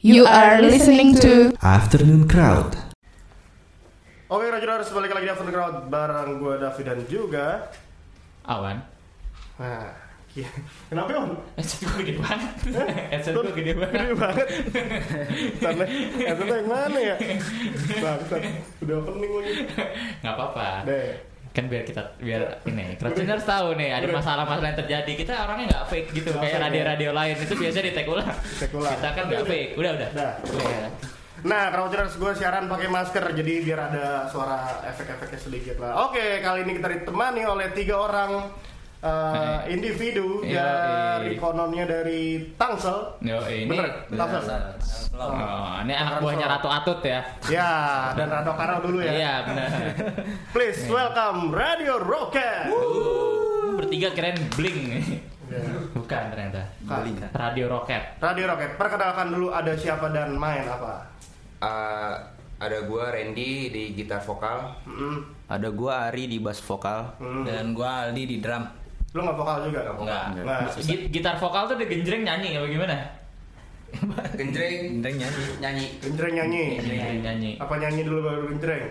You are listening to Afternoon Crowd. Oke, Roger harus balik lagi di After the Crowd bareng gue David dan juga. Awan. Nah, iya. kenapa on? Headset gue gede banget. Headset gue gede banget. Gede banget. Sana, itu yang mana ya? Bangsat, udah opening lagi. Nggak apa-apa. Deh. Kan biar kita biar ini Crowdtuners tahu nih ada masalah-masalah yang terjadi. Kita orangnya nggak fake gitu kayak fake, radio-radio lain itu biasanya di ulang. Ulang. Kita kan nggak fake. Udah udah. Udah. Udah. Nah, Crowdtuners gue siaran pakai masker jadi biar ada suara efek-efeknya sedikit lah. Oke, kali ini kita ditemani oleh tiga orang uh, individu Yoi. dari kononnya dari Tangsel. Yo ini. Bener, Tangsel. Oh, ini anak buahnya Ratu Atut ya. Ya, dan Rado Karo dulu ya. Iya benar. Please welcome Radio Rocket. Uh, Bertiga keren bling. Ya. Bukan ternyata. Bukan. Radio Rocket. Radio Rocket, perkenalkan dulu ada siapa dan main apa? Uh, ada gua Randy di gitar vokal. Mm, Ada gua Ari di bass vokal. mm. dan gua Aldi di drum Lu nggak vokal juga? Nggak. Nah, Gi- Gitar vokal tuh digenjreng nyanyi apa gimana? Genjreng Gendeng nyanyi nyanyi. genjreng nyanyi. Nyanyi. nyanyi. Apa nyanyi dulu baru genjreng?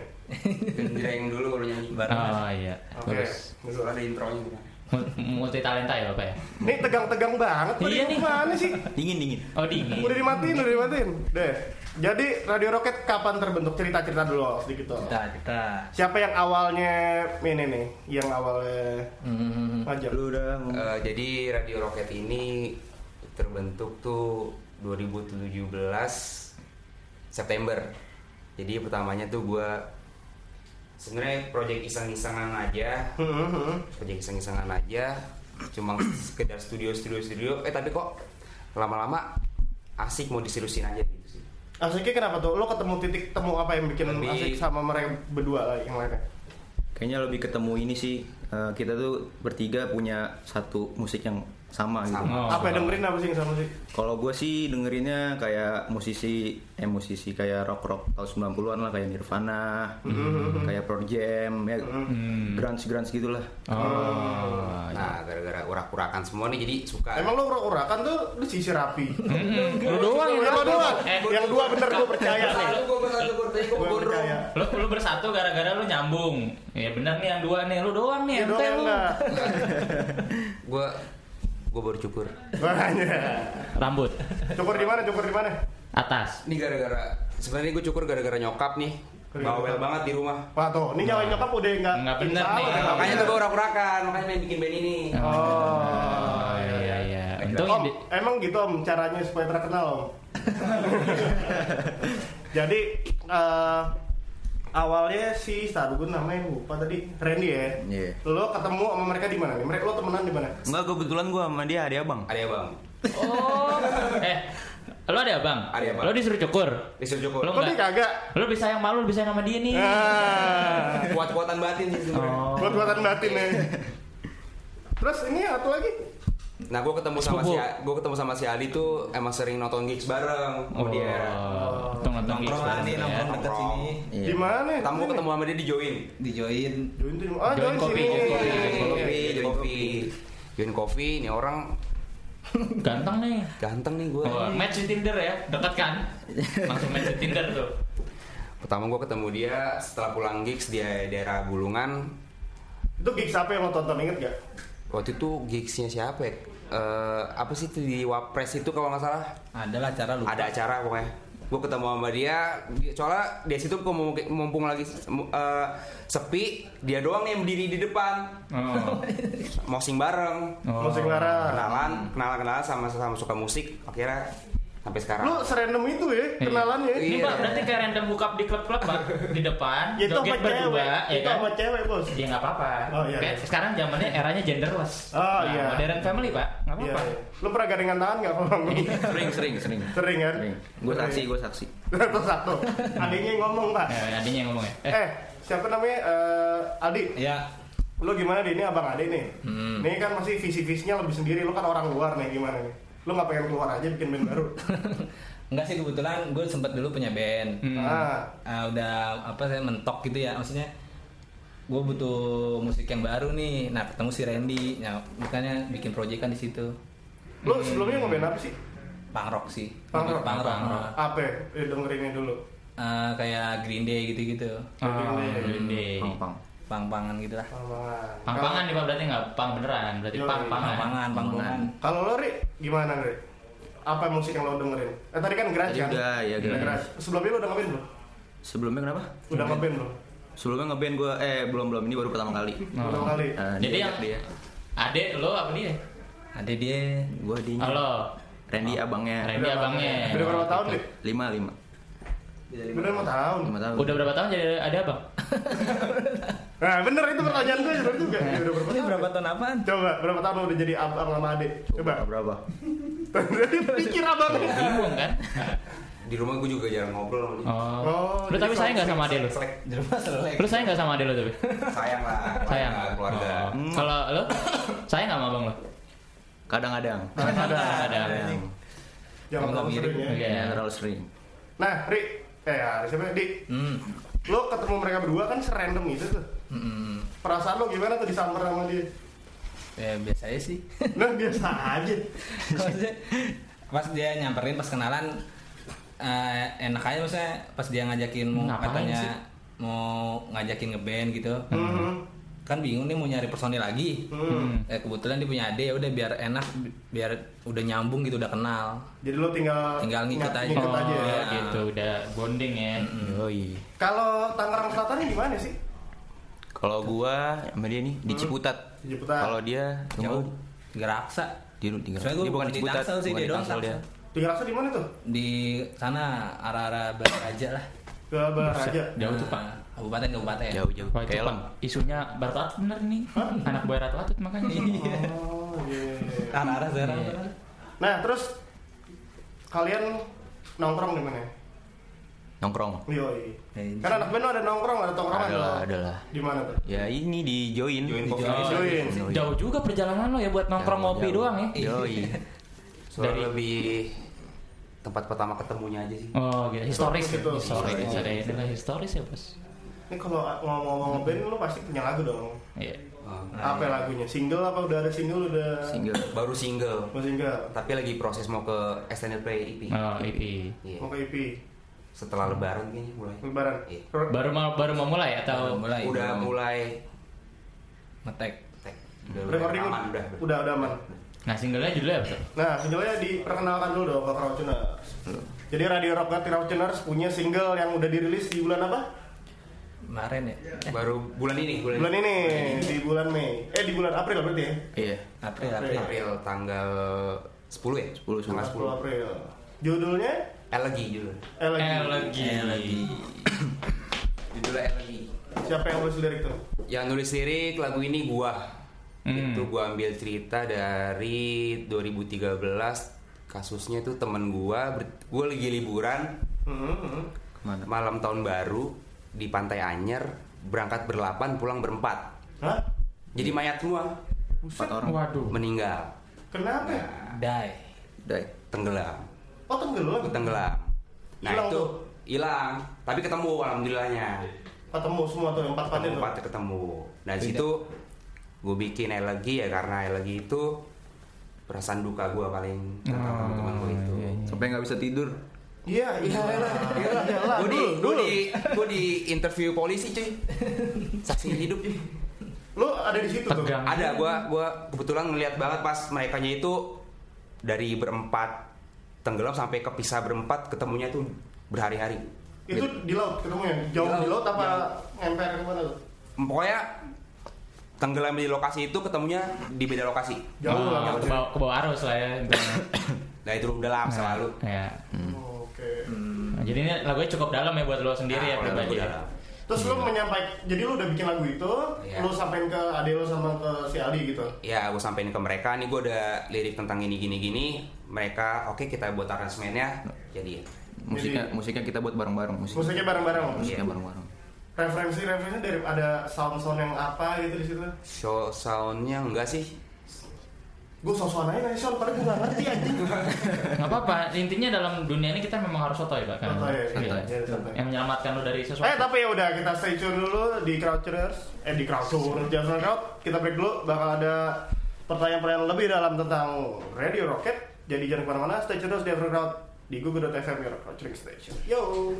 Genjreng dulu baru nyanyi. bareng Oh iya. Oke. Bagus. Dulu ada intronya. Multi talenta ya bapak ya? Ini tegang-tegang banget. Tadi Iya nih. Gimana sih? Dingin dingin. Oh dingin. Udah dimatiin, udah dimatiin. Deh. Jadi Radio Rocket kapan terbentuk? Cerita-cerita dulu oh, sedikit oh. kita kita Siapa yang awalnya ini nih? Yang awalnya hmm, ngajak? Lu udah Uh, jadi Radio Rocket ini terbentuk tuh 2017 September. Jadi pertamanya tuh gua sebenarnya project iseng-isengan aja, Hmm, hmm. project iseng-isengan aja, cuma sekedar studio studio studio. Eh tapi kok lama-lama asik mau diseriusin aja gitu sih. Asiknya kenapa tuh? Lo ketemu titik temu apa yang bikin Lebih- asik sama mereka berdua lah yang lainnya? kayaknya lebih ketemu ini sih. eh, kita tuh bertiga punya satu musik yang sama gitu. Sama. Oh. apa yang dengerin apa sih yang sama sih? Kalau gue sih dengerinnya kayak musisi eh musisi kayak rock rock tahun 90-an lah kayak Nirvana, kayak Pearl Jam, ya grunge grunge gitulah. Oh. Nah, gara-gara urak-urakan semua nih jadi suka. Emang lo urak-urakan tuh lu sisir rapi. Lu doang yang lo doang. Eh, yang dua bener gue percaya nih. Gua bersatu Gue percaya. lu lu bersatu gara-gara lu nyambung. Ya benar nih yang dua nih, lu doang nih, Ya ente lu. enggak. Gua baru cukur. Rambut Cukur di mana? Cukur di mana? atas. Ini gara-gara sebenarnya gue cukur gara-gara nyokap nih. Bawel banget di rumah. Wah tuh, ini nyalain nyokap udah enggak Nggak bener nih. Makanya tuh gue urak-urakan, makanya main bikin band ini. Oh, iya iya. Untung Om, di- emang gitu om caranya supaya terkenal om. Jadi eh, awalnya si Star gue namanya lupa tadi Randy ya. Iya. Lo ketemu sama mereka di mana nih? Mereka lo temenan di mana? Enggak kebetulan gue sama dia ada abang. Ada ya bang, Oh. eh, lu ada abang? Ada abang. Lu disuruh cukur. disuruh cukur. Dia enggak? kagak? Lu lebih sayang malu, lebih sayang sama dia nih. Ah, Kuat-kuatan batin sih sebenarnya. Oh. buat buatan batin ya. Terus ini apa lagi? Nah gue ketemu sama si gue ketemu sama si Adi tuh emang sering nonton gigs bareng sama dia. Oh. Nonton nonton gigs bareng nih ya. nongkrong dekat sini Iya. Di mana? Gue ketemu sama dia di Join. di join Join tuh? Ah, Join kopi, kopi, Join join Coffee, kopi. Join Coffee, Join Coffee. Ini orang Ganteng nih. ganteng nih gue. Oh, match di Tinder ya, dekat kan? Langsung match di Tinder tuh. Pertama gue ketemu dia setelah pulang gigs di daerah Bulungan. Itu gigs apa yang lo tonton inget gak? Waktu itu gigsnya siapa ya? Eh, apa sih itu di Wapres itu kalau nggak salah? adalah cara lupa Ada acara pokoknya. Gue ketemu sama dia, dia- soalnya di situ mumpung, mumpung lagi eh, sepi, dia doang yang berdiri di depan, Oh. mosing bareng, Oh. Musik Lara. kenalan, kenalan kenalan sama sama suka musik, akhirnya sampai sekarang. Lu serandom itu ya kenalannya. Ini Iya. Pak berarti kayak random hookup di klub-klub Pak di depan, Ya, itu joget sama cewek. ya Itu kan? sama cewek bos. Ya nggak apa-apa. Oh, iya, Kayak iya. sekarang zamannya eranya genderless. Oh, Nah, iya. Modern family Pak, nggak Iya. apa-apa. iya. Lu pernah gandengan tangan gak kalau ngomong? Sering sering sering. Sering kan? Gue saksi, gue saksi. Terus satu. Adiknya yang ngomong pak. Ya, yang ngomong ya. Eh, siapa namanya? Eh, Adi. ya Lu gimana di ini abang Adi nih? Hmm. Ini kan masih visi-visinya lebih sendiri. Lu kan orang luar nih gimana nih? Lu nggak pengen keluar aja bikin band baru? enggak sih kebetulan gue sempat dulu punya band Hmm. Ah, Ah, udah apa saya mentok gitu ya maksudnya gue butuh musik yang baru nih nah ketemu si Randy nah makanya bikin project kan di situ lu sebelumnya ngeband apa sih? punk rock sih. Punk Lebih rock, punk rock. punk rock. Apa? ya? Eh, dengerinnya dulu. Eh, kayak Green Day gitu-gitu. Oh, Green Day. Pang-pang. Pang-pangan gitu lah. Pang-pangan. Nih Pak berarti nggak pang beneran, berarti pang-pangan. Pang-pangan, pang-pangan. Kalau lo Ri, gimana Ri? Apa musik yang lo dengerin? Eh tadi kan Tadi kan? udah, ya, garage. Sebelumnya lo udah ngeband belum? Sebelumnya kenapa? Udah ngeband belum? Sebelumnya ngeband gue, eh belum belum ini baru pertama kali. Oh. Pertama kali. Nah, Jadi yang dia, adek lo apa dia? Ada dia gue di Halo. Randy abangnya. Randy abangnya. Udah berapa tahun nih? Lima lima. Udah lima tahun. Lima tahun. Udah berapa tahun jadi ada abang? Nah bener itu pertanyaan gue bener juga. Ya, udah berapa Ini tahun? berapa tahun apaan? Coba berapa tahun udah jadi abang sama adik? Coba. Berapa? Pikir abang. Bingung kan? Di rumah gue juga jarang ngobrol sama dia. Oh. Oh, Lu tapi jadi sayang nggak sama adek lu? Selek. Di rumah selek. Lu sayang nggak sama adek lu tapi? Sayang lah. Sayang. Keluarga. Oh. Kalau lu sayang nggak sama abang lu? Kadang-kadang. Kadang-kadang. Kadang. Jangan terlalu sering ya. Iya. Ya, terlalu sering. Nah, Ri, eh ya, siapa Di? Hmm. Lo ketemu mereka berdua kan serandom itu tuh. Mm-mm. Perasaan lo gimana tuh disamper sama dia? Ya biasa aja sih. Nah, biasa aja. Maksudnya pas dia nyamperin pas kenalan eh, enak aja maksudnya pas dia ngajakin mau Ngapain katanya sih? mau ngajakin ngeband gitu. Hmm. Kan bingung nih mau nyari personil lagi. Hmm. Eh kebetulan dia punya ade ya udah biar enak bi- biar udah nyambung gitu udah kenal. Jadi lo tinggal Tinggal ngikut ng- aja. Ngikut Oh, aja ya. Iya. gitu udah bonding ya. Yoi. Kalau Tangerang Selatan ini gimana sih? Kalau gua sama dia nih di Ciputat. Di Ciputat. Kalau dia Jauh. raksa. di di Soalnya gua dia bukan di di Ciputat, sih, bukan dia di Tangsel dia. Tiga rasa di mana tuh? Di sana arah-arah Baraja lah. Ke Baraja. Jauh tuh, Pak. Kabupaten kabupaten. Jauh-jauh. Wah, itu, Kayak Pak, Elang. isunya Barat bener nih. Anak buah Ratu Atut makanya. Oh, iya. Arah-arah sana. Iya. Nah, terus kalian nongkrong di mana? Nongkrong. Yoi. Eh, Kan anak band ada nongkrong, ada tongkrongan Ada lah, ada lah. Di mana tuh? Ya ini di join. Join Di coffee. Join. Join. Jauh juga perjalanan lo ya buat nongkrong Jauh, ngopi jauh. doang ya. Yoi. Soalnya Dari- lebih tempat pertama ketemunya aja sih. Oh, gitu. Historis ya. Itu. Historis. Ada nilai historis ya, Bos. Ini kalau ngomong-ngomong ngeband lo pasti punya lagu dong. Iya. Oh, Apa lagunya? Single apa udah ada single udah? Single. baru single. Mau single. Tapi lagi proses mau ke extended play EP. Oh, EP. Iya. Mau ke EP. Setelah lebaran kayaknya mulai. Lebaran. Iya. Baru mau baru mau mulai atau Baru mulai. Udah belum. mulai ngetek. tek. Udah, Recording aman, udah. udah udah aman. Nah, singlenya judulnya apa? Nah, singlenya diperkenalkan dulu dong ke Crowdtuners. Jadi Radio Rock Crowdtuners punya single yang udah dirilis di bulan apa? Kemarin ya. Baru bulan ini, bulan, Bulan ini, di bulan Mei. Eh, di bulan April berarti ya? Iya. April, April. April. April tanggal 10 ya? 10, Tanggal 10 April. Judulnya Elegy judul. Elegy. Elegy. lagi. Judulnya Elegy. Siapa yang nulis lirik tuh? Yang nulis lirik lagu ini gua. Hmm. Itu gua ambil cerita dari 2013 kasusnya itu temen gua gua lagi liburan Hmm, hmm. Ke mana? malam tahun baru di Pantai Anyer berangkat berlapan pulang berempat Hah? jadi mayat semua Empat orang. Waduh. meninggal Kenapa? ya? Die. Dai. tenggelam Oh, tenggelam. tenggelam nah Hilang itu tuh? hilang tapi ketemu alhamdulillahnya Ketemu semua tuh yang empat itu. empat ketemu nah di situ gue bikin elegy ya karena elegy itu perasaan duka gue paling tentang Oh, teman gue itu iya, iya. Sampai nggak bisa tidur. Iya, iya, iya, iya, iya. gue di gue di gue di interview polisi cuy saksi hidup cuy Lu ada di situ tuh. Tegang. ada gue gue kebetulan ngeliat banget pas mereka itu dari berempat tenggelam sampai kepisah berempat ketemunya tuh berhari-hari Itu di laut ketemunya. Jauh Di di laut, laut apa ngemper ke mana tuh? pokoknya tenggelam di lokasi itu ketemunya di beda lokasi Jauh Oh, lah. ke bawah, ke bawah arus lah ya. nah itu udah lama selalu Ya. Oh, Oke. Nah, jadi ini lagunya cukup dalam ya buat lo sendiri ya Nah, pribadi. ya. Terus lu menyampaikan, jadi lu udah bikin lagu itu, Iya. lu sampein ke ade lu sama ke si Ali gitu. ya gue sampein ke mereka nih gue udah lirik tentang ini gini gini mereka oke kita buat aransemennya jadi Musiknya musiknya kita buat bareng-bareng. Musik. Musiknya bareng-bareng. Musiknya Iya. bareng-bareng. Referensi referensi dari ada sound sound yang apa gitu di situ. show soundnya enggak sih Gue sosokan aja sound, padahal gue gak ngerti anjing. Nggak apa-apa. Intinya dalam dunia ini kita memang harus sotoy pak. Kan? Sotoy, Iya. iya, iya, sotoy. Yang menyelamatkan lo dari sesuatu. Eh tapi ya udah kita stay tune dulu di Crowdtuners, eh di Crowdtuners jangan crowd. Kita break dulu, bakal ada pertanyaan-pertanyaan lebih dalam tentang Radio Rocket Jadi jangan ke mana-mana, stay tune terus di Evercrowd di google.fm culturing station. Yo.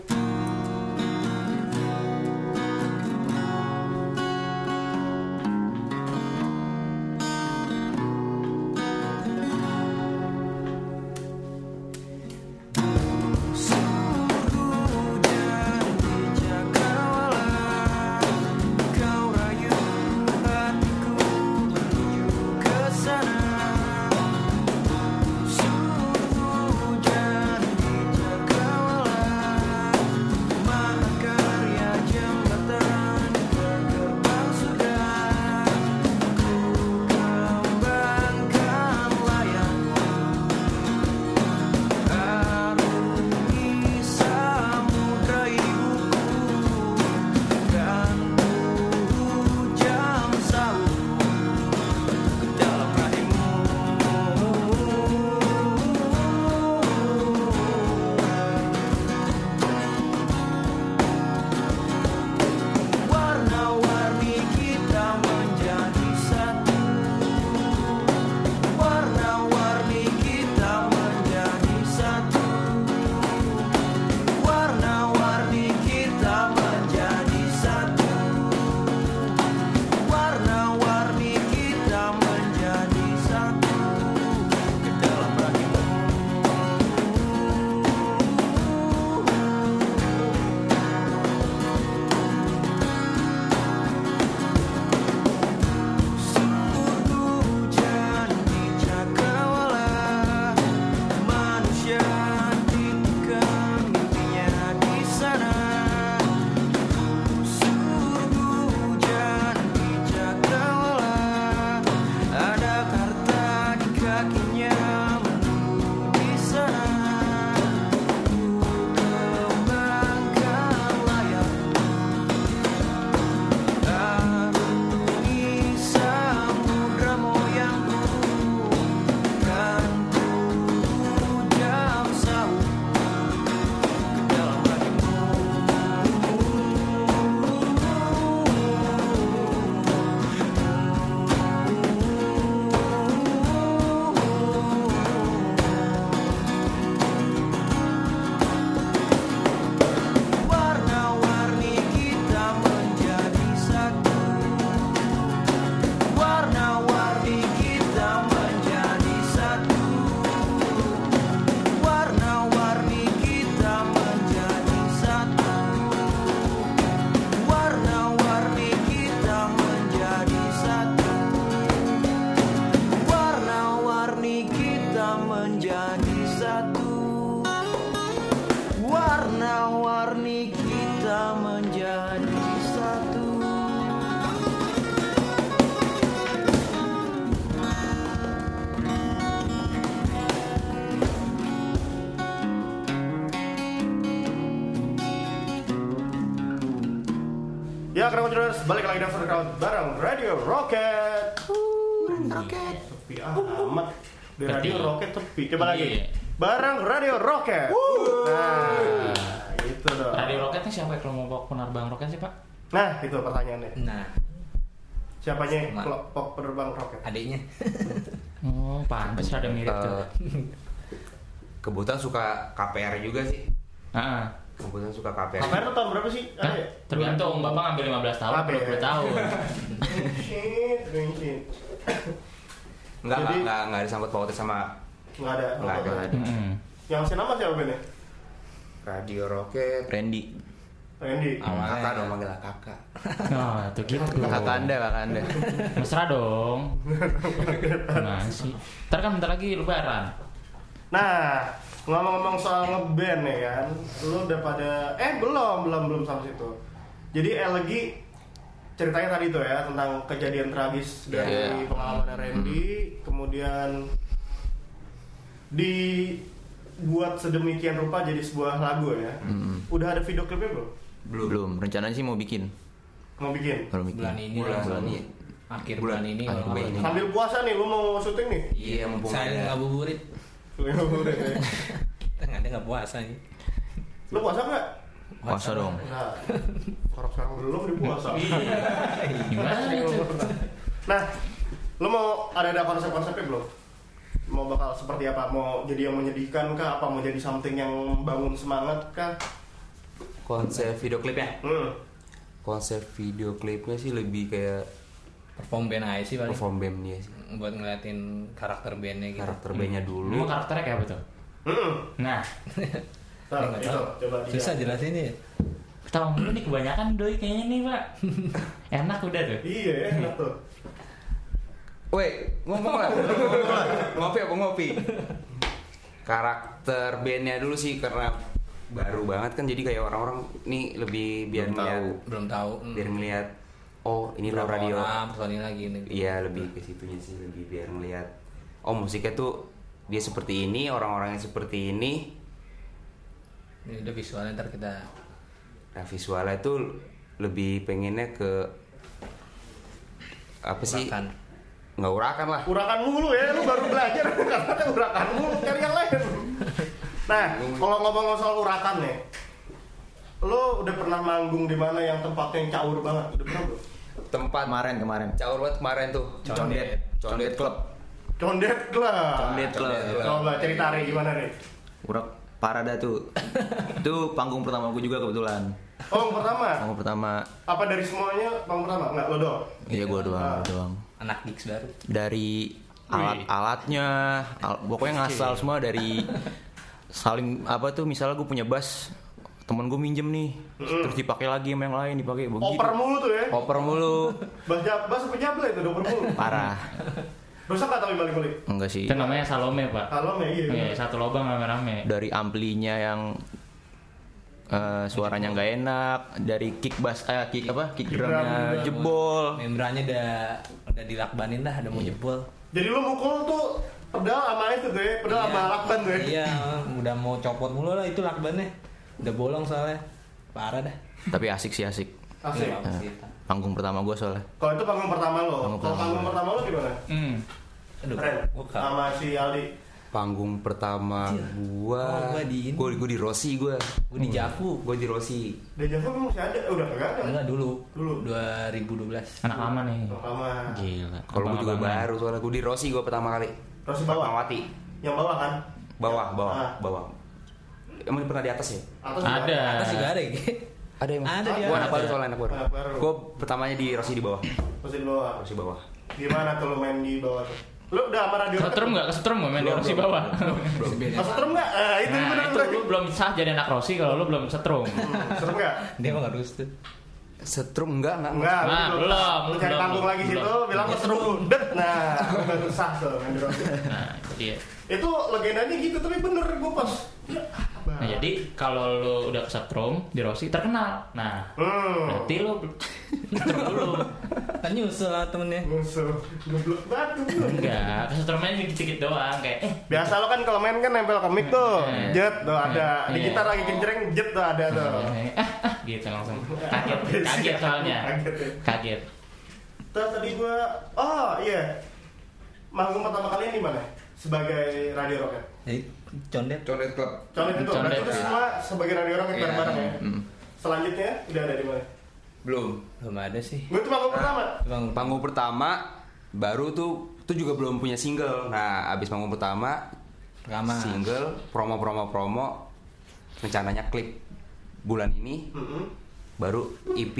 Ya, kenapa Jonas balik lagi di Evercrowd bareng Radio Rocket. Rocket. Sepi amat. Di Radio. Rocket sepi. Coba lagi. Iya. Bareng Radio Rocket. Nah, itu dong. Radio Rocket nih siapa ya kalau mau penerbang roket sih pak? Nah, itu pertanyaannya. Nah, Siapanya Sama. kelompok penerbang roket? adiknya. Oh pantas ada mirip tuh. Eh, kebetulan suka KPR juga sih. Ah, Kebetulan suka KPR. KPR tuh tahun berapa sih? Hah? Ada ya? tergantung bapak ngambil 15 tahun, ya? 20 tahun. Enggak, enggak, Jadi- enggak, enggak disangkut pautnya sama Nggak ada. Nggak ada. Yang si nama siapa nih? Radio Rocket. Randy. Randy. Awalnya. Kakak dong manggil kakak. Nah, itu gitu. Kakak anda, kakak anda. Mesra dong. Gimana sih? Ntar kan bentar lagi lebaran. Nah, ngomong-ngomong soal ngeband ya kan, lu udah pada eh belum belum belum sampai situ. Jadi Elgi ceritanya tadi tuh ya tentang kejadian tragis dari Iya. pengalaman Randy, kemudian dibuat sedemikian rupa jadi sebuah lagu ya. Mm-mm. Udah ada video klipnya belum? Belum. Belum, rencananya sih mau bikin. Mau bikin? Baru bikin. Bulan ini Bulan lah. ini. Akhir Bulan- bulan ini. akhir bulan ini. Sambil puasa nih, lu mau syuting nih? Iya, mumpung Saya ada. ngabuburit. Udah, ya. Nggak ada nggak puasa nih. Lu puasa nggak? Puasa dong. Nah, orang sekarang belum di puasa. Gimana itu? Nah, lu mau ada ada konsep-konsepnya belum? mau bakal seperti apa mau jadi yang menyedihkan kah apa mau jadi something yang bangun semangat kah Konsep video klipnya? hmm. Konsep video klipnya sih lebih kayak perform band aja sih paling perform band dia sih. Buat ngeliatin karakter bandnya gitu Karakter bandnya dulu. Lu karakternya kayak apa tuh? Hmm. Nah, Tar, Nggak itu, tahu. coba susah dia. jelasin ya tahu lu nih kebanyakan doi kayaknya nih pak. Enak udah tuh. iya enak tuh Woi, ngomong lah. ngopi apa ngopi? Karakter bandnya dulu sih karena baru banget kan jadi kayak orang-orang nih lebih biar Belum ngeliat, tahu. belum tahu hmm. biar ngeliat oh ini lo radio. orang, personil lagi nih Iya lebih ke situnya sih lebih biar ngeliat. Oh musiknya tuh dia seperti ini orang-orangnya seperti ini. Ini udah visualnya ntar kita nah visualnya tuh lebih pengennya ke apa sih? Urakan. nggak urakan lah. Urakan mulu ya lu baru belajar katanya urakan mulu cari yang lain. Nah kalau ngomong soal urakan nih lu udah pernah manggung di mana yang tempatnya yang caur banget udah pernah belum tempat Kemarin kemarin. caur banget kemarin tuh Condet. condet club condet club Condet Club. coba cerita Ri, gimana nih Urak parah dah tuh. itu panggung pertama gue juga kebetulan. oh yang pertama Panggung pertama. apa dari semuanya yang pertama nggak lo doang Iya gue doang, Ah. gua doang. anak gigs baru Dari alat-alatnya, al- pokoknya ngasal semua dari saling apa tuh misalnya gue punya bass temen gue minjem nih. Terus dipakai lagi sama yang lain dipakai. Begitu. Oper mulu tuh ya? Oper mulu. Bas jab bas apa jable itu oper mulu. Parah. Rusak nggak tapi balik balik enggak sih. Itu namanya Salome pak. ya iya. Iya, satu lubang rame-rame. dari amplinya yang eh, suaranya nggak enak dari kick bass eh kick apa? Kick Kick drumnya drum. jebol. Membrannya udah udah dilakbanin dah udah mau jebol. Jadi lu mukul tuh pedal sama itu tuh ya pedal sama lakban tuh ya? Iya udah mau copot mulu lah itu lakbannya udah bolong soalnya. Parah dah. Tapi asik sih asik. Asik. Sih? panggung pertama gue soalnya. Kalau itu panggung pertama lo Panggung kalau pertama. panggung pertama lo gimana? Hmm. aduh Keren. sama si Aldi. Panggung pertama Oh, gua gua di ini. gua, gua di Rossi gua. Gua di Javu. Gua di Rossi. Dan Java memang masih ada? Udah kagak ada? Enggak dulu. Dulu. 2012 Anak lama nih. pertama Gila. kalau gua juga baru soalnya gua di Rossi gua pertama kali. Rossi bawah? Fatmawati yang bawah kan? Bawah bawah. Ah. bawah emang pernah di atas ya atas juga Ada. atas juga ada ya ada emang Ada dia. gua anak baru soalnya anak baru Anak baru. gua pertamanya di Rossi di bawah Rossi di bawah Rossi bawah gimana tuh lo main di bawah tuh lu udah sama radio Kesetrum nggak? Kesetrum nggak main di Rossi belum, bawah? kesetrum nggak eh, itu Nah bener itu bener lu belum sah jadi anak Rossi kalau lu belum setrum. serem nggak dia mah harus tuh setrum enggak enggak Enggak, Nah, lu belum, Lu cari belum, panggung lagi belum. situ, bilang keseru, det. Nah, lu baru sah tuh main di Rossi. Nah iya. Itu legendanya gitu, tapi bener gue pas. Ya, Nah jadi kalau lu udah kesetrum di Rossi terkenal. Nah Hmm. berarti lu setrum dulu. kan nyusul lah temennya Musuh, goblok batu. Enggak, kesetrumnya dikit-dikit doang kayak eh Biasa lo kan kalau main kan nempel ke mic tuh, Eh. jet tuh ada. Di Iya. gitar lagi kencreng, jet tuh ada tuh. eh, ah, ah, gitu langsung kaget kaget soalnya Kaget ya. kaget Terus tadi gua, oh iya, manggung pertama kalian di mana? Sebagai radio rocket. jadi condet condet club Contoh itu, Condet, berarti itu semua sebagai radio rocket Iya. bareng-bareng ya. Hmm. Selanjutnya udah ada di mana? belum belum ada sih Gue tuh manggung pertama. Bang, panggung pertama baru tuh tuh juga belum punya single nah abis panggung pertama rekaman single promo promo promo rencananya klip bulan ini Mm-mm. baru EP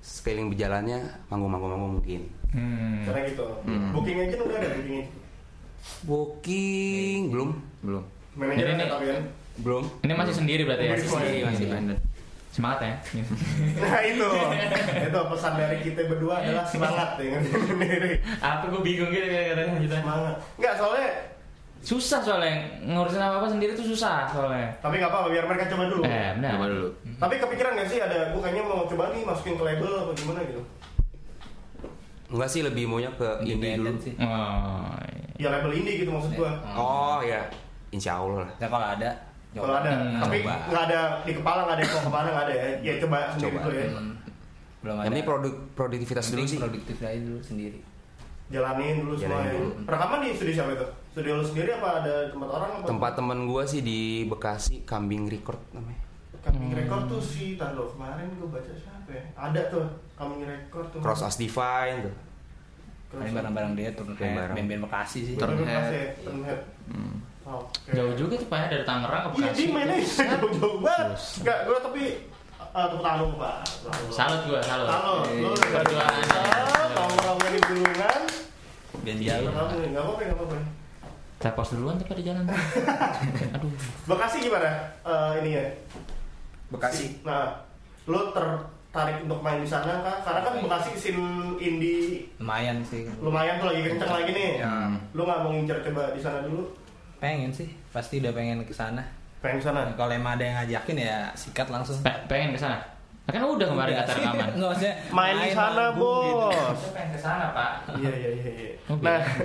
sekeliling berjalannya manggung manggung manggung mungkin hmm. Karena gitu. Booking agent udah ada booking booking belum belum Manajer ini- tapi kan. belum ini masih sendiri berarti ya Masih sendiri, masih independen. semangat ya Nah itu, itu pesan dari kita berdua adalah semangat ya sendiri. apa gue bingung gitu katanya gitu Semangat. Enggak soalnya, susah soalnya ngurusin apa apa sendiri tuh susah soalnya tapi nggak apa-apa biar mereka coba dulu. eh benar coba dulu Tapi kepikiran nggak sih ada gue kayaknya mau coba nih masukin ke label atau gimana gitu? enggak sih lebih maunya ke indie dulu sih oh iya. Ya label indie gitu maksud gua. oh ya insya Allah lah ya kalau ada Kalau ada, Hmm, tapi nggak ada di kepala nggak ada mau ke mana nggak ada ya. Ya coba sendiri Coba. dulu ya. Hmm, belum ada yang penting produk produktivitas dulu sih produktif aja dulu sendiri Jalanin dulu Jalanin semuanya. dulu. Rekaman di studio siapa itu? Studio lu sendiri apa ada tempat orang? Apa? tempat temen gua sih di Bekasi Kambing Record namanya Kambing Record tuh si Tando kemarin gue baca siapa ya? Ada tuh Kambing Record tuh. Cross As Divine tuh Paling barang-barang dia turun band-band Bekasi sih. Turun head. Bekasi, turun head. Oke. Jauh juga tuh Pak dari Tangerang ke Iya, Bekasi. di mainnya jauh-jauh banget. Enggak, gue tapi uh, tepuk tangan Pak. Salut gua, salut. Halo, lu Berdua aja. Tongkrongnya di Bulungan. Iya, jauh. kamu nih, nggak apa-apa, nggak apa-apa. Saya pos duluan tuh Pak di jalan. Aduh. Bekasi gimana? Eh, ini ya. Bekasi. Nah, lu tertarik untuk main di sana kan? Karena kan Bekasi scene indie Lumayan sih. lumayan tuh lagi kenceng lagi nih. Ya. Lu nggak mau ngincer coba di sana dulu? Pengen sih, pasti udah pengen ke sana. Pengen di sana? Nah, Kalau emang ada yang ngajakin ya sikat langsung. Pe- pengen ke sana. Nah, kan udah kemarin kata rekaman. Nggak maksudnya Main di sana, gitu. Bos. Saya pengen ke sana, Pak. Iya, iya, iya, iya. Nah, gitu.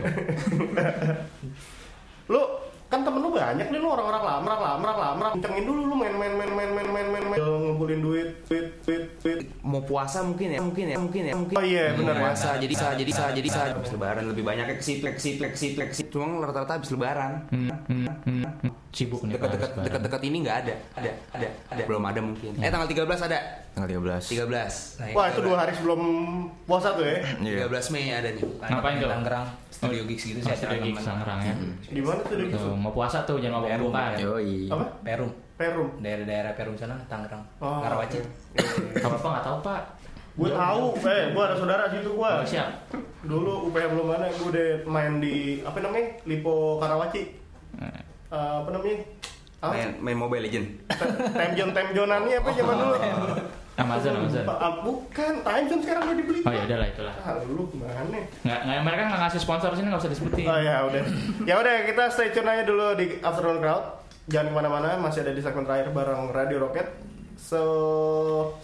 lu kan temen lu banyak nih lu orang-orang lamrak lamrak lamrak kencengin dulu lu main main main main main main main main. Ngumpulin duit duit duit duit. Mau puasa mungkin ya, mungkin ya, mungkin ya, mungkin. oh iya benar ya puasa jadi sa jadi sa jadi sa habis lebaran lebih banyak ke situ ke situ cuma rata-rata habis lebaran Hmm, hmm, hmm, hmm. Sibuk nih dekat-dekat dekat-dekat ini nggak ada ada ada ada belum ada mungkin eh tanggal 13 ada Tanggal 13. 13 Nah, wah itu dua hari sebelum puasa tuh ya Iya. 13 Mei ada nih Ngapain tuh? Tangerang, studio gigs gitu Oh, saya studio gigs Tangerang ya. di mana tuh di Tuh, mau puasa tuh jangan mabok Perum, mabokan. Yoi. apa Perum, Perum daerah-daerah Perum sana, Tangerang, Oh, Karawaci. oke. Apa apa nggak tahu Pak. gue tahu eh gue ada saudara situ gue Oh, siap. dulu UPH belum mana gue udah main di apa namanya Lipo Karawaci Eh, Eh, apa namanya apa main main Mobile Legend time zone time zonannya apa zaman dulu Amazon Amazon. Ah, bukan time zone sekarang udah dibeli Oh ya udahlah itulah. ah lu gimana Nggak, nggak mereka nggak ngasih sponsor sini nggak usah disebutin. Oh ya udah. Ya udah kita stay tune aja dulu di Afternoon Crowd. Jangan ke mana-mana, masih ada di segmen terakhir bareng Radio Rocket. So,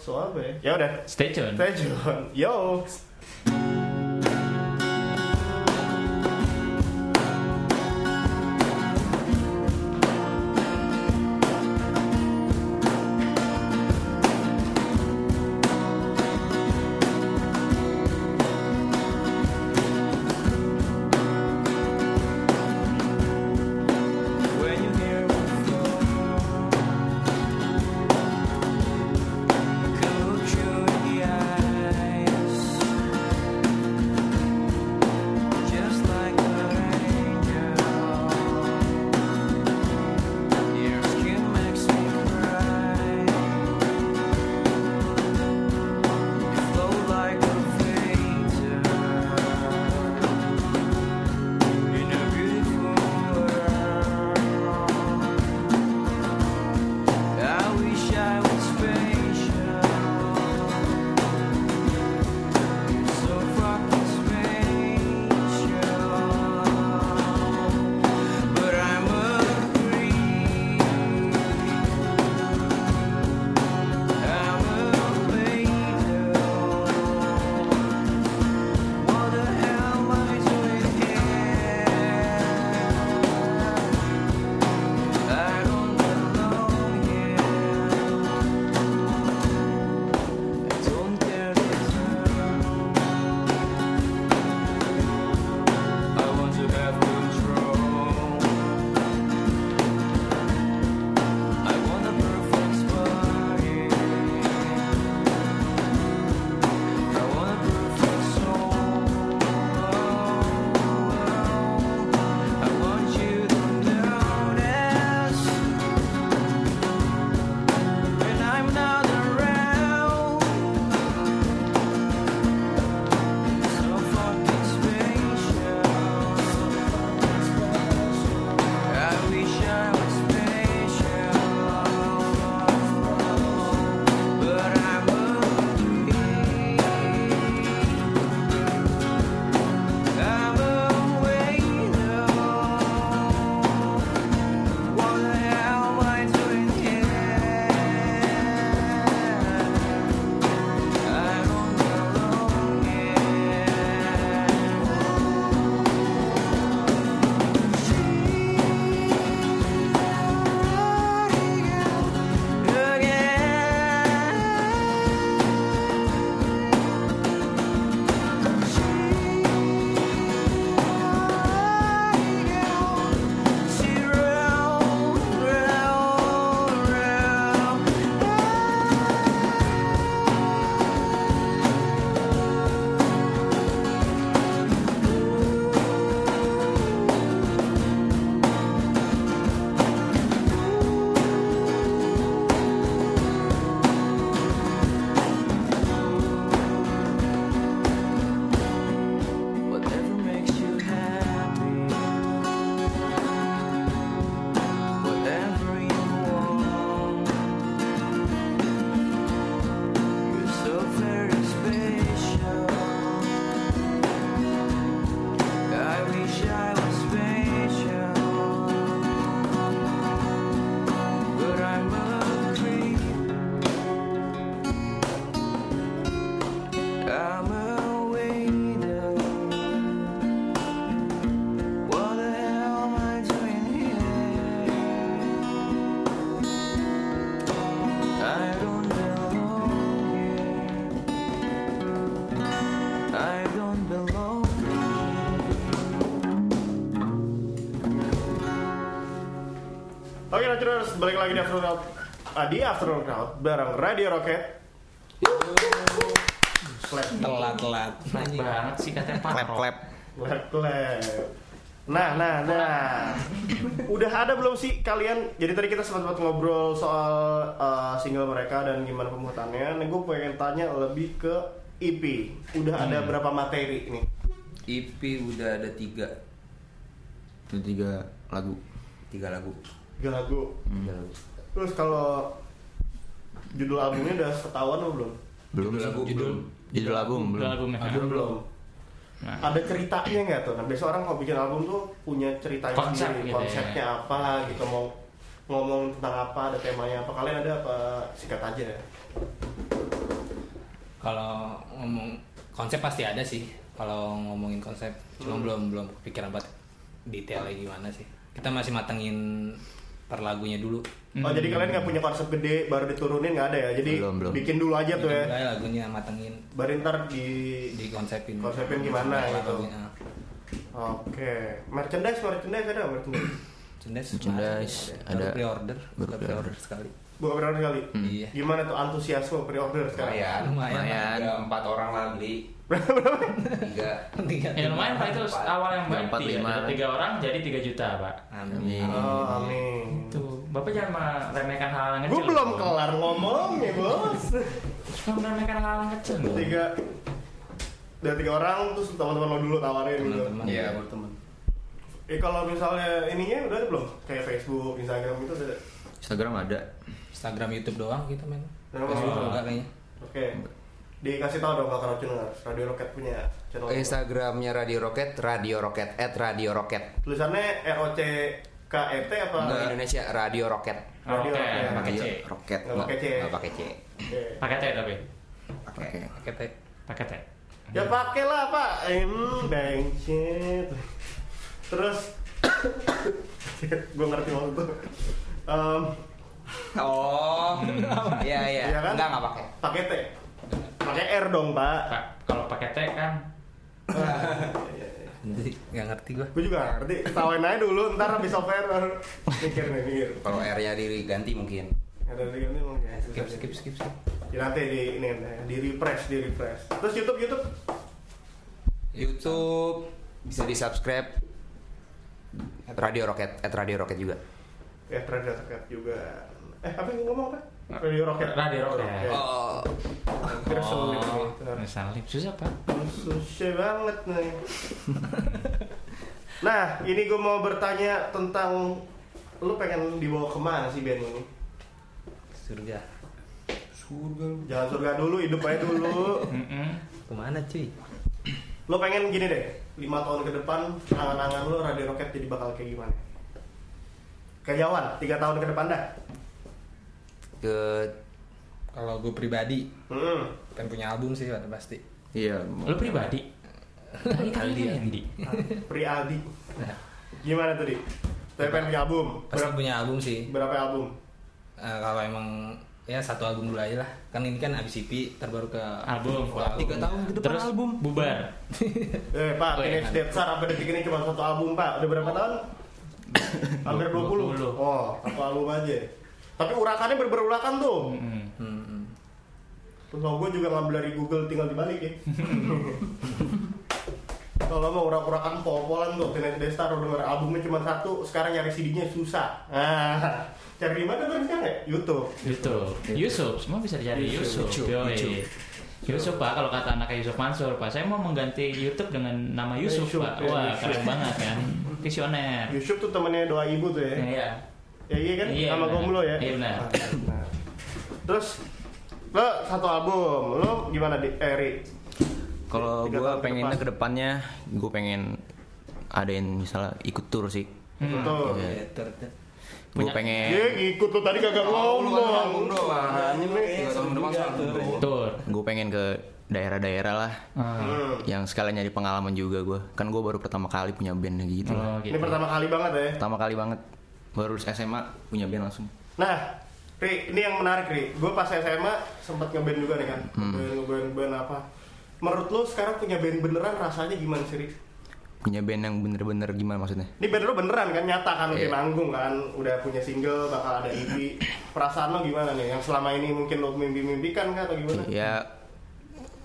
so apa ya? Ya udah, Stay tune. stay tune. Yo. Balik lagi di Afternoon Crowd. Ah, di Afternoon Crowd bareng Radio Rocket. Clap, Telat telat. Banget sih katanya Pak. Klep klep. clap, clap. Nah, nah, nah. Udah ada belum sih kalian? Jadi tadi kita sempat ngobrol soal uh, single mereka dan gimana pembuatannya. Nah, gue pengen tanya lebih ke EP. Udah ada berapa materi ini? EP udah ada tiga Itu tiga lagu. tiga lagu. Tiga lagu. Tiga lagu. Terus kalau judul albumnya udah ketahuan atau belum? Belum Judul lagu Judul belum. Judul album belum. album ya. Album belum. Nah. Ada ceritanya nggak tuh? Nah, biasa orang kalau bikin album tuh punya ceritanya Konsep sendiri. gitu ya. Konsepnya apa gitu mau ngomong tentang apa, ada temanya apa. Kalian ada apa? Sikat aja ya. Kalau ngomong konsep pasti ada sih. Kalau ngomongin konsep, cuma Hmm. belum belum kepikiran buat detailnya gimana sih. Kita masih matengin per lagunya dulu. Oh jadi kalian nggak punya konsep gede baru diturunin nggak ada ya? Jadi Belum, belum. bikin dulu aja tuh ya. Mulai lagunya matengin Baru ntar di di konsepin. Konsepin gimana gitu. Lagunya. Oke, merchandise merchandise ada merchandise. Merchandise, Merchandise, ada. ada. Baru pre-order, Baru pre-order sekali. Buka pre-order kali. Iya. Gimana tuh antusiasme pre-order sekarang? Lumayan. Lumayan. Lumayan. Ada empat orang lah beli. Tiga. Tiga. Ya lumayan Pak itu awal yang baik Empat, tiga, lima. Ada tiga orang jadi 3 juta Pak. Amin. Oh, amin. Tuh, Bapak jangan meremehkan hal yang Gue kecil. belum Bos. kelar ngomong ya bos. Suka meremehkan hal yang kecil. Tiga dari tiga orang terus teman-teman lo dulu tawarin gitu. Teman-teman. Iya, baru temen. Eh kalau misalnya ininya udah ada belum? Kayak Facebook, Instagram itu udah ada. Instagram ada. Instagram, YouTube doang kita main. Oh. Facebook enggak kayaknya. Oke. Dikasih tahu dong kakak Racuners, Radio Rocket punya channel. Instagramnya Radio Rocket, Radio Rocket, at Radio Rocket. Tulisannya R O C K E T apa? Enggak Indonesia, Radio Rocket. Radio Oke, Rocket. pakai C. Roket. Nggak pakai C. Nggak pakai C. Oke. Pakai T tapi. Pakai. Pakai teh. Pakai T. Ya pakai lah pak. Hmm, bangshit. Terus, gue ngerti maksud tuh. Um, Oh, iya iya. Iya kan? Enggak nggak pakai. pakai T. Pakai R dong pak. Pak, kalau pakai T kan Jadi nggak ngerti gua. Gue juga nggak ngerti. Ketawain aja dulu. Ntar habis software baru mikir nih mikir. Kalau R-nya diganti mungkin. Ada nih mungkin. Skip skip skip skip. Ya, nanti di ini di refresh di refresh. Terus YouTube YouTube. YouTube bisa di subscribe. Radio Rocket, at Radio Rocket juga. Ya Radio Rocket juga. Eh apa yang ngomong apa? Radio Rocket. Radio Rocket. Oh, Hampir selip susah Pak. Susah banget nih. nah, ini gue mau bertanya tentang lu pengen dibawa ke mana sih band ini? Surga. Jangan surga dulu, hidup aja dulu. Ke mana cuy? Lu pengen gini deh, lima tahun ke depan angan-angan lu Radio Rocket jadi bakal kayak gimana? Kejauhan, tiga tahun ke depan dah. Ke Kalau gue pribadi Hmm. pengen punya album sih udah pasti. Iya. Lu pribadi? Tadi kali ya Andi. Pri Aldi. Gimana tadi? Tapi pengen punya album. Pasti Berapa, punya album sih. berapa album? Eh, kalau emang ya satu album dulu aja lah. Kan ini kan abis EP terbaru ke Album. Tiga tahun ke depan Terus album. bubar. Eh Pak, Oh. Teenage Death Star sampai detik ini cuma satu album Pak. Udah berapa tahun? Hampir 20. 20. Oh, satu album aja. Tapi urakannya berberulakan tuh. Hmm, hmm. Terus gue juga ngambil dari Google tinggal dibalik ya. Kalau mau urak-urakan pol-polan tuh, Teenage Death Star udah denger albumnya cuma satu, sekarang nyari CD-nya susah. Ah, cari di mana tuh sekarang ya? YouTube. YouTube. Yusuf, semua bisa dicari Yusuf. Yusuf. Yusuf. Yusuf Pak, kalau kata anaknya Yusuf Mansur Pak, saya mau mengganti YouTube dengan nama Yusuf, Yusuf, Pak. ya, Wah, Yusuf. keren banget kan. Visioner. YouTube tuh temennya doa ibu tuh ya. Iya. Ya iya kan? Iya, Sama. Gomlo ya. Iya, benar. Ah, benar. Terus lo satu album, lo gimana di Eri? Kalau Tiga gue tahun ke pengennya depan. ke depannya, gue pengen adain misalnya ikut tour sih. Hmm. Betul. Iya. Ya, Gue pengen, Dia ngikut tuh tadi kagak ngomong. Tiga tahun depan satu. Tur. gue pengen ke daerah-daerah lah. Ah. Hmm. Yang sekalian nyari pengalaman juga gue. Kan gue baru pertama kali punya band gitu Oh, lah. gitu. Ini pertama kali banget ya. Pertama kali banget. Baru SMA punya band langsung. Nah, Ri, ini yang menarik Ri. Gue pas SMA sempat ngeband juga nih kan. Hmm. Ngeband, ngeband, band apa. Menurut lo sekarang punya band beneran rasanya gimana sih Ri? punya band yang bener-bener gimana maksudnya Ini band lu beneran kan nyata kan udah Iya. manggung kan, udah punya single, bakal ada EP. Perasaan lo gimana nih? Yang selama ini mungkin lo mimpi-mimpikan kah atau gimana? ya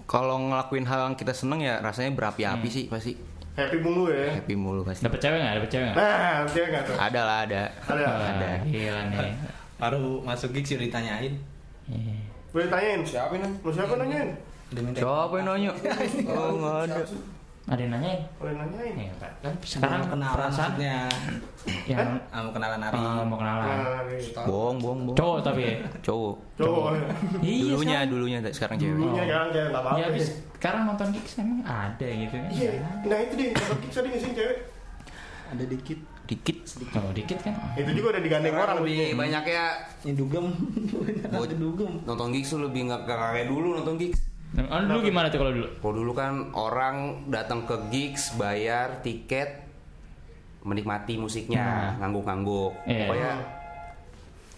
kalau ngelakuin hal yang kita seneng ya rasanya berapi-api sih pasti Happy mulu ya. happy mulu pasti Dapet cewek nggak? Dapet cewek nggak? Nah, dia nggak tuh. ada lah ada Ada. ada Gila nih. Baru masuk gigs udah ditanyain. Iya. Boleh tanyain? Siapa nih? Mau siapa nanyain? Siapa yang nanya oh nggak ada Ada yang nanyain? Boleh nanyain. Iya, Pak. Kan sekarang Mau kenalan perasaan maksudnya. yang Ah, mau kenalan Ari. oh, mau kenalan. Nah, bohong bohong bohong Cowok tapi ya. cowok Cowok. Iya, dulunya sekarang. dulunya sekarang cewek Dulunya jangan cewek nggak apa-apa. Ya habis sekarang nonton gigs emang ada gitu kan? Iya, nah itu deh, dapat kick tadi ngasih cewek. Ada dikit. dikit Oh, dikit kan? Itu juga udah digandeng orang lebih banyak ya Ini dugem. Ada dugem. nonton gigs tuh lebih nggak nggak kayak dulu nonton gigs. Oh, dulu gimana tuh kalau dulu? Kalau dulu kan orang datang ke gigs bayar tiket menikmati musiknya Nah. ngangguk-ngangguk. Iya. Pokoknya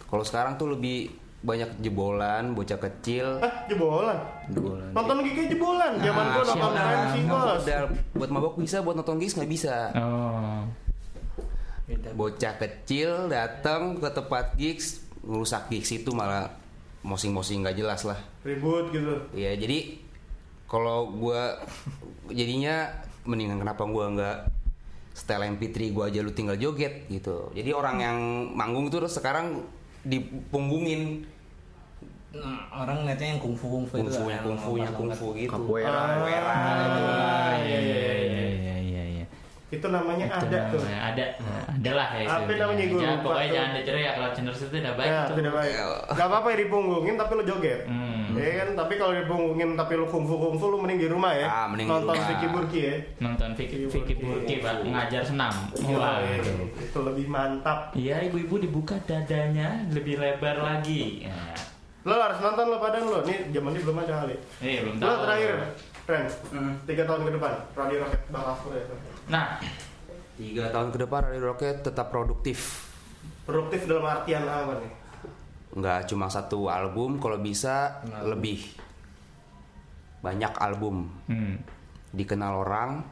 kalau sekarang tuh lebih banyak jebolan, bocah kecil. Hah, jebolan. Jebolan. Nonton gignya jebolan. Zaman gua nonton pensi bos. buat mabok bisa, buat nonton gigs nggak bisa. Oh. Bocah kecil datang ke tempat gigs ngerusak gigs itu malah mosing-mosing nggak jelas lah. Ribut gitu. Iya jadi kalau gua jadinya mendingan kenapa gua nggak setel MP3 gua aja lu tinggal joget gitu. Jadi orang yang manggung tuh sekarang dipunggungin Nah, orang ngeliatnya yang kungfu kungfu itu. kan, kungfunya lompat-lompat. kungfu gitu. Capoeira. Ah, iya, iya, iya. iya iya iya iya. Itu namanya Itu ada tuh. namanya ada. Ada lah ya. Apa itu namanya? Gua Jangan- lupa Pokoknya tuh. jangan dicerai ya kalau channel itu udah baik Ya, tuh. tidak baik. Gak apa-apa ya dipunggungin tapi lu joget. Hmm. Iya kan, tapi kalau dipunggungin tapi lu kungfu kungfu lu mending di rumah ya. Ah, mending di Nonton rumah. Vicky Burki ya. Nonton Vicky Vicky Burki Pak ngajar senam. Wah. Iya, itu. itu lebih mantap. Iya ibu-ibu dibuka dadanya lebih lebar lagi. Nah. Lo harus nonton lo padahal lo. Nih zaman ini belum ada kali. Eh belum Lo tahu. terakhir, Ren. Hmm. Tiga tahun ke depan, Radio Rocket bakal full ya. Nah, Tiga tahun ke depan Radio Rocket tetap produktif. Produktif dalam artian apa nih? Nggak cuma satu album, kalau bisa lebih banyak album. hmm. Dikenal orang,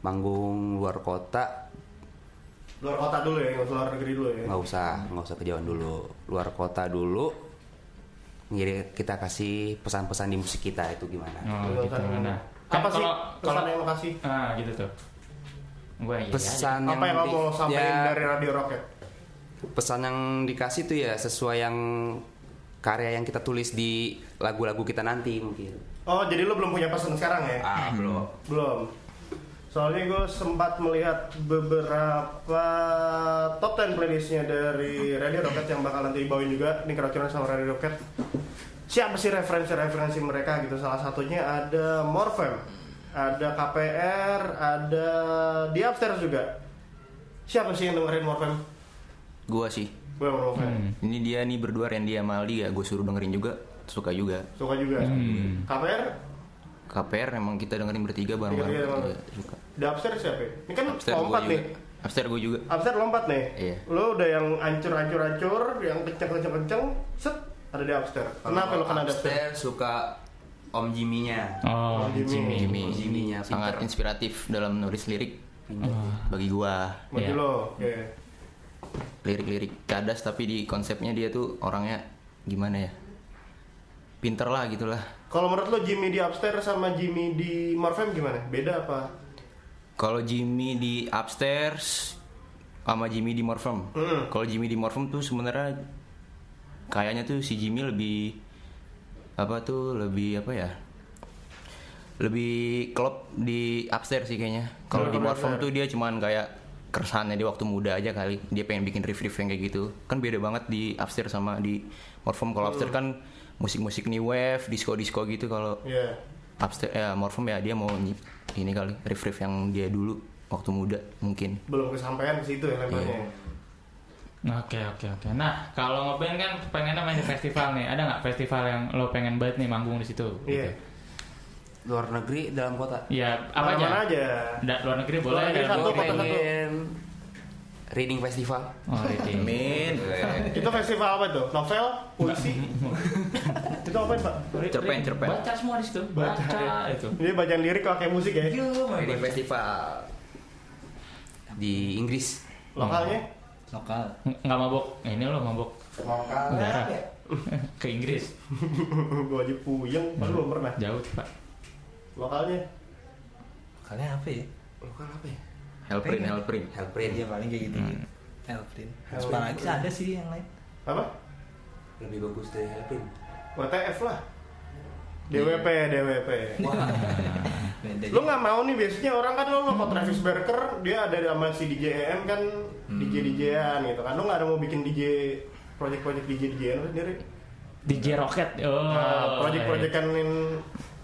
manggung luar kota, Luar kota dulu ya, nggak usah luar negeri dulu ya. nggak usah nggak usah kejauhan dulu luar kota dulu jadi kita kasih pesan-pesan di musik kita itu gimana Oh gitu. Nah, Apa sih kalau pesan kalau yang lo kasih? ah gitu tuh. Gue iya. pesan Apa yang lo di- mau sampaikan ya, dari Radio Rocket? pesan yang dikasih tuh ya sesuai yang karya yang kita tulis di lagu-lagu kita nanti mungkin Oh, jadi lo belum punya pesan sekarang ya? ah belum Belum. Soalnya gue sempat melihat beberapa top 10 playlistnya dari Radio Rocket yang bakal nanti dibawain juga Ini keracunan sama Radio Rocket Siapa sih referensi-referensi mereka gitu? Salah satunya ada Morfem Ada KPR Ada di Upstairs juga. Siapa sih yang dengerin Morfem? gua sih. Gue sama Morfem. Hmm. ini dia nih berdua Randy sama Aldi ya. Gue suruh dengerin juga. Suka juga. Suka juga. KPR KPR emang kita dengerin bertiga bareng Bertiga bareng bareng. Iya, suka. Di Upstairs siapa? ya? Ini kan Upstairs gua nih. Upstairs gue juga. Upstairs lompat nih. Iya. Lo udah yang ancur-ancur-ancur, yang kenceng-kenceng-kenceng, set ada di upstairs. Kenapa lo kena ada upstairs? Suka Om Jimmy-nya Oh, Oh, Jimmy. Jimmy. Jimmy, Jimmy-nya sangat pinter. inspiratif dalam nulis lirik bagi gua Bagi Iya. lo, oke. lirik-lirik cadas tapi di konsepnya dia tuh orangnya gimana ya pinter lah gitulah Kalau menurut lo Jimmy di upstairs sama Jimmy di Morfem gimana? Beda apa? kalau Jimmy di upstairs sama Jimmy di Morfem Hmm. kalau Jimmy di Morfem tuh sebenarnya kayaknya tuh si Jimmy lebih apa tuh lebih apa ya lebih klop di upstairs sih kayaknya. Kalau di upstairs. tuh dia cuman kayak keresahannya di waktu muda aja kali. Dia pengen bikin riff-riff yang kayak gitu. Kan beda banget di upstairs sama di Morfem kalau upstairs kan musik-musik new wave disco-disco gitu kalau Iya. upstairs ya Morfem ya dia mau nyip ini kali riff-riff yang dia dulu waktu muda mungkin. Belum kesampaian ke situ ya lemparnya. Oke oke oke. Nah kalau ngeband kan pengennya main di festival nih. Ada nggak festival yang lo pengen banget nih manggung di situ? Iya. luar negeri dalam kota Ya apa Mana-mana aja? aja. Da, luar negeri boleh. Luar negeri satu, kota satu. reading festival Oh reading. Amin Itu festival apa tuh? Novel? Puisi? itu apa Pak? Cerpen, cerpen. Baca semua di situ. Baca, Baca, itu. Ini bacaan lirik pakai musik ya? reading festival di Inggris. Lokalnya? Lokal Ng- nggak mabok Eh, ini lo mabok Lokal. udara ke Inggris gue aja puyeng, padahal belum pernah. jauh pak Lokalnya? lokalnya apa ya Lokal apa ya? Helprin, Helprin. Helprin. Iya paling kayak gitu gitu Helprin Helprin. apalagi ada sih yang lain Apa? Lebih bagus dari Helprin. WTF lah. DWP, DWP. beda Lu nggak mau nih biasanya orang kan lo kok Travis Barker dia ada sama si DJ EM kan DJ DJan gitu kan. Lu nggak ada mau bikin DJ project-project DJ DJan lu sendiri? DJ Rocket oh Nah, project-projectan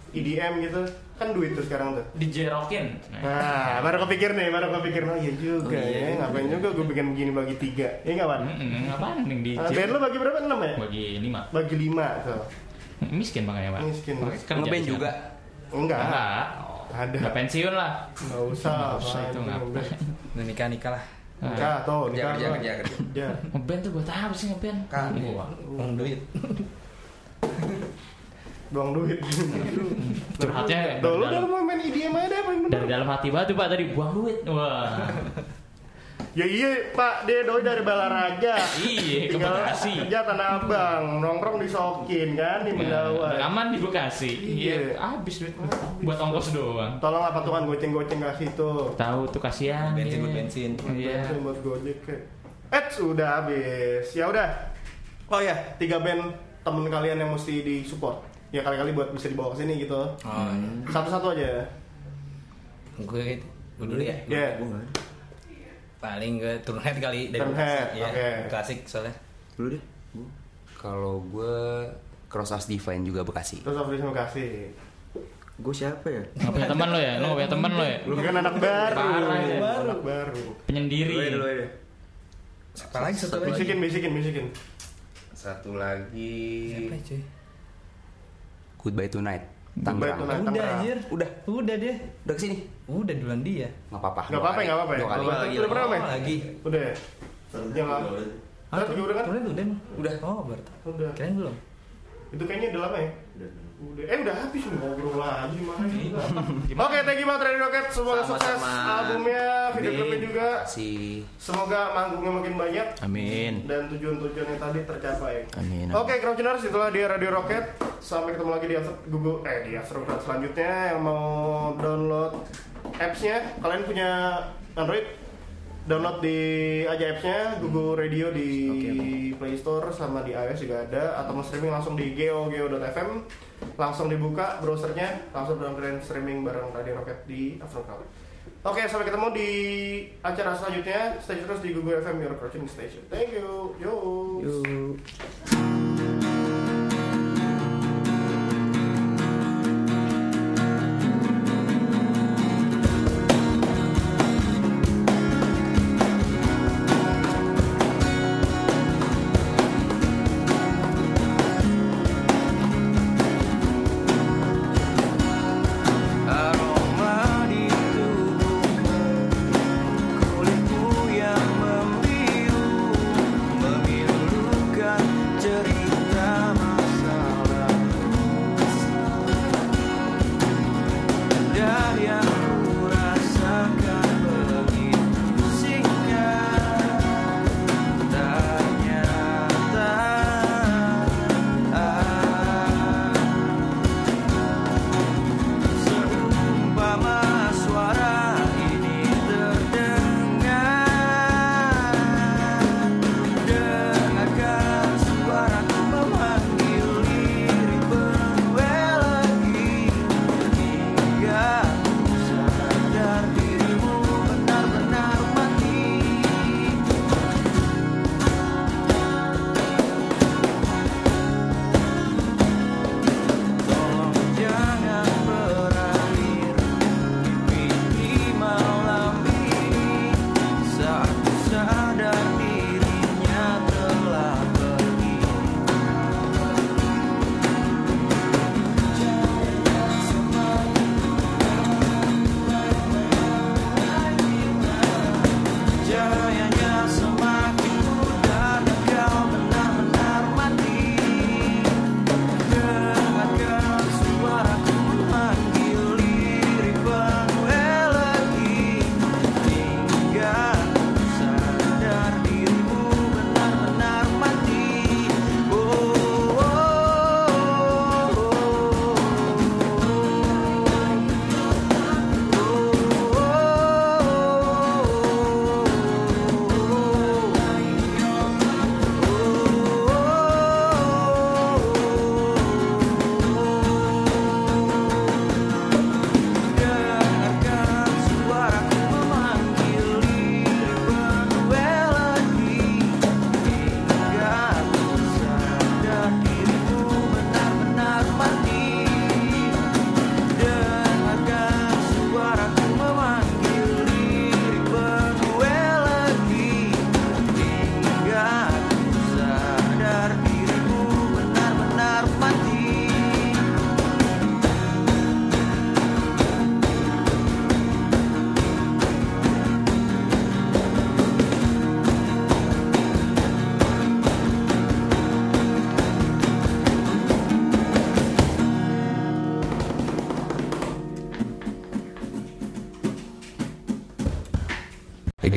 EDM gitu kan duit tuh sekarang tuh. DJ Rockin Nah, baru kepikir nih, baru kepikir oh iya juga Oh, iya. ya. Ngapain juga gue bikin begini bagi tiga. Iya nggak Wan? Apaan nih DJ Nah, band lu bagi berapa? Enam ya? bagi lima Bagi lima tuh. miskin makanya pak Miskin. Makanya kerja Ngeband juga. Enggak. enggak Ada. udah pensiun lah Nggak usah. Nggak usah itu, ngapain. Udah nikah nikah lah Nikah tuh, Kerja, nikah kerja, tuh. kerja, kerja. Kerja. ngeband tuh buat apa sih ngeband Kan. Uang duit Buang duit. curhatnya Tuh, lu dari udah dalam, main IDM aja deh paling dari dalam hati batu pak tadi buang duit wah Ya iya Pak, dia doi dari Balaraja. iya ke Bekasi kerja Tanah Abang, nongkrong di Sokin kan di Nah, Mendawa. aman di Bekasi Iya. iya habis duit buat ongkos doang Tolong apa tuh kan goceng-goceng kasih tuh. tahu tuh kasihan bensin buat bensin iya Bensin buat Gojek. Eh, sudah habis. Ya udah. Oh ya, tiga band temen kalian yang mesti disupport. Ya kali-kali buat bisa dibawa ke sini gitu. oh Satu-satu aja. gue dulu ya Ya. Paling gue turun head kali dari Turnhead, Iya, oke. klasik soalnya Dulu deh. Kalau gue Cross As Divine juga Bekasi. Terus terima kasih. Gue siapa ya? nggak punya teman lo ya lo nggak punya teman lo ya Lu kan anak baru. Parah ya. Anak baru. penyendiri Dulu ya, dulu ya. apa lagi satu lagi Bisikin, bisikin, bisikin. Satu lagi siapa ya, cuy Goodbye Tonight. Tangerang. Udah Tangerang. anjir Udah, udah deh udah ke sini. udah duluan dia Nggak apa-apa. Nggak apa-apa, nggak apa-apa ya. Dua kali. Udah pernah, lagi Udah ya? Yang apa? Hah, udah kan? udah udah? Udah. oh baru Udah. keren belum Itu kayaknya udah lama ya? Udah. Eh udah habis nih ngobrol lagi makanya. Oke, thank you banget Radio Rocket. Semoga sukses albumnya, video klipnya juga. Si Semoga manggungnya makin banyak Amin. dan tujuan-tujuannya tadi tercapai. Amin. Oke, Crouchiners, itulah dia Radio Rocket. Sampai ketemu lagi di After, Google eh di Crowd selanjutnya yang mau download apps-nya. Kalian punya Android? Download di aja apps-nya Google Radio di Play Store sama di iOS juga ada atau mau streaming langsung di geo.geo.fm langsung dibuka browsernya langsung download streaming bareng Radio Rocket di After. Oke, sampai ketemu di acara selanjutnya. Stay terus di Google FM Your Crouching Station. Thank you. Yo. Yuk.